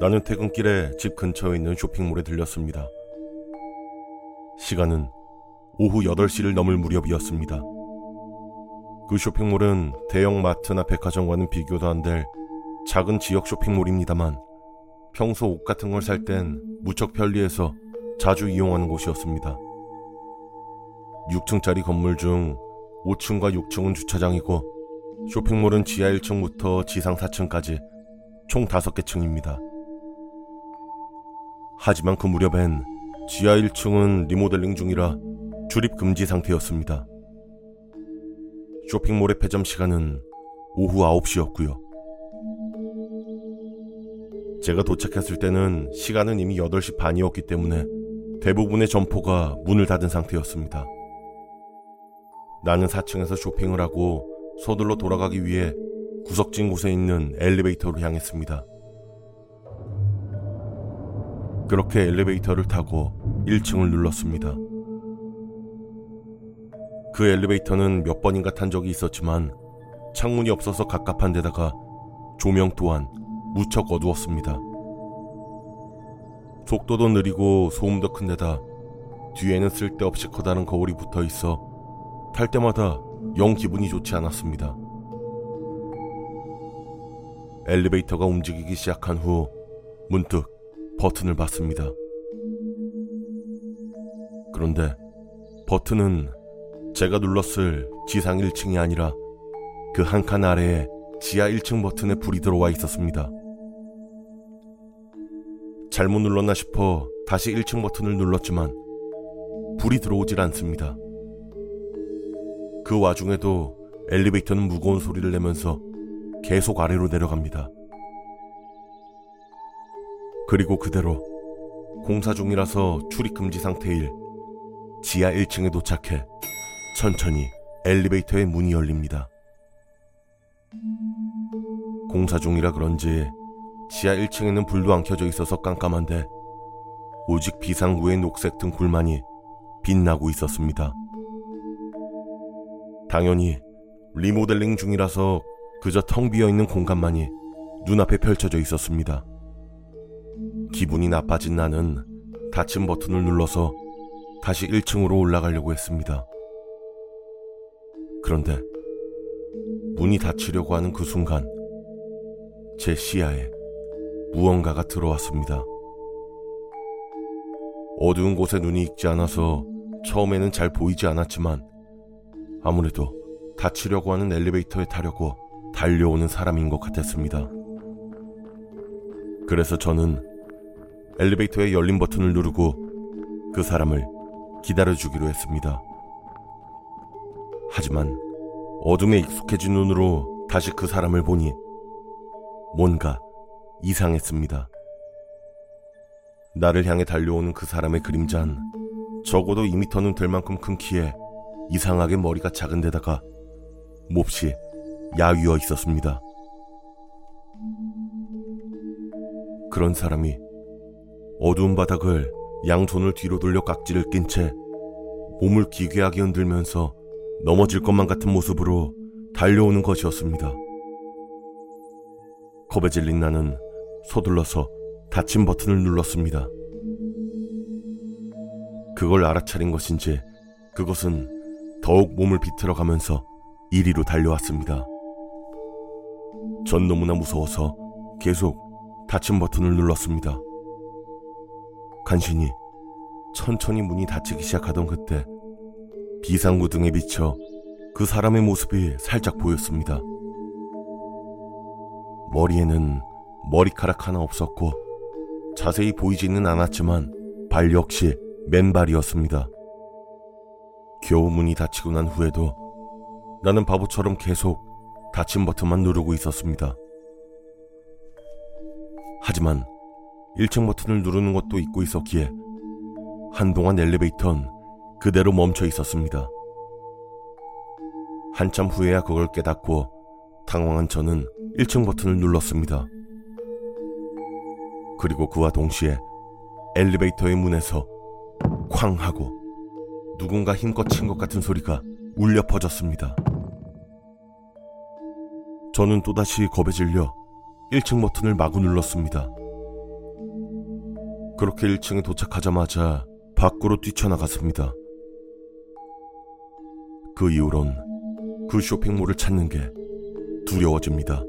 나는 퇴근길에 집 근처에 있는 쇼핑몰에 들렸습니다. 시간은 오후 8시를 넘을 무렵이었습니다. 그 쇼핑몰은 대형 마트나 백화점과는 비교도 안 될 작은 지역 쇼핑몰입니다만 평소 옷 같은 걸 살 땐 무척 편리해서 자주 이용하는 곳이었습니다. 6층짜리 건물 중 5층과 6층은 주차장이고 쇼핑몰은 지하 1층부터 지상 4층까지 총 5개 층입니다. 하지만 그 무렵엔 지하 1층은 리모델링 중이라 출입 금지 상태였습니다. 쇼핑몰의 폐점 시간은 오후 9시였고요. 제가 도착했을 때는 시간은 이미 8시 반이었기 때문에 대부분의 점포가 문을 닫은 상태였습니다. 나는 4층에서 쇼핑을 하고 서둘러 돌아가기 위해 구석진 곳에 있는 엘리베이터로 향했습니다. 그렇게 엘리베이터를 타고 1층을 눌렀습니다. 그 엘리베이터는 몇 번인가 탄 적이 있었지만 창문이 없어서 갑갑한 데다가 조명 또한 무척 어두웠습니다. 속도도 느리고 소음도 큰 데다 뒤에는 쓸데없이 커다란 거울이 붙어 있어 탈 때마다 영 기분이 좋지 않았습니다. 엘리베이터가 움직이기 시작한 후 문득 버튼을 봤습니다. 그런데 버튼은 제가 눌렀을 지상 1층이 아니라 그 한 칸 아래에 지하 1층 버튼에 불이 들어와 있었습니다. 잘못 눌렀나 싶어 다시 1층 버튼을 눌렀지만 불이 들어오질 않습니다. 그 와중에도 엘리베이터는 무거운 소리를 내면서 계속 아래로 내려갑니다. 그리고 그대로 공사 중이라서 출입 금지 상태일 지하 1층에 도착해 천천히 엘리베이터의 문이 열립니다. 공사 중이라 그런지 지하 1층에는 불도 안 켜져 있어서 깜깜한데 오직 비상구의 녹색 등불만이 빛나고 있었습니다. 당연히 리모델링 중이라서 그저 텅 비어 있는 공간만이 눈앞에 펼쳐져 있었습니다. 기분이 나빠진 나는 닫힌 버튼을 눌러서 다시 1층으로 올라가려고 했습니다. 그런데 문이 닫히려고 하는 그 순간 제 시야에 무언가가 들어왔습니다. 어두운 곳에 눈이 익지 않아서 처음에는 잘 보이지 않았지만 아무래도 닫히려고 하는 엘리베이터에 타려고 달려오는 사람인 것 같았습니다. 그래서 저는 엘리베이터의 열린 버튼을 누르고 그 사람을 기다려주기로 했습니다. 하지만 어둠에 익숙해진 눈으로 다시 그 사람을 보니 뭔가 이상했습니다. 나를 향해 달려오는 그 사람의 그림자는 적어도 2미터는 될 만큼 큰 키에 이상하게 머리가 작은 데다가 몹시 야위어 있었습니다. 그런 사람이 어두운 바닥을 양손을 뒤로 돌려 깍지를 낀 채 몸을 기괴하게 흔들면서 넘어질 것만 같은 모습으로 달려오는 것이었습니다. 겁에 질린 나는 서둘러서 닫힌 버튼을 눌렀습니다. 그걸 알아차린 것인지 그것은 더욱 몸을 비틀어 가면서 이리로 달려왔습니다. 전 너무나 무서워서 계속 닫힌 버튼을 눌렀습니다. 간신히 천천히 문이 닫히기 시작하던 그때 비상구등에 비쳐 그 사람의 모습이 살짝 보였습니다. 머리에는 머리카락 하나 없었고 자세히 보이지는 않았지만 발 역시 맨발이었습니다. 겨우 문이 닫히고 난 후에도 나는 바보처럼 계속 닫힌 버튼만 누르고 있었습니다. 하지만 1층 버튼을 누르는 것도 잊고 있었기에 한동안 엘리베이터는 그대로 멈춰 있었습니다. 한참 후에야 그걸 깨닫고 당황한 저는 1층 버튼을 눌렀습니다. 그리고 그와 동시에 엘리베이터의 문에서 쾅 하고 누군가 힘껏 친 것 같은 소리가 울려 퍼졌습니다. 저는 또다시 겁에 질려 1층 버튼을 마구 눌렀습니다. 그렇게 1층에 도착하자마자 밖으로 뛰쳐나갔습니다. 그 이후론 그 쇼핑몰을 찾는 게 두려워집니다.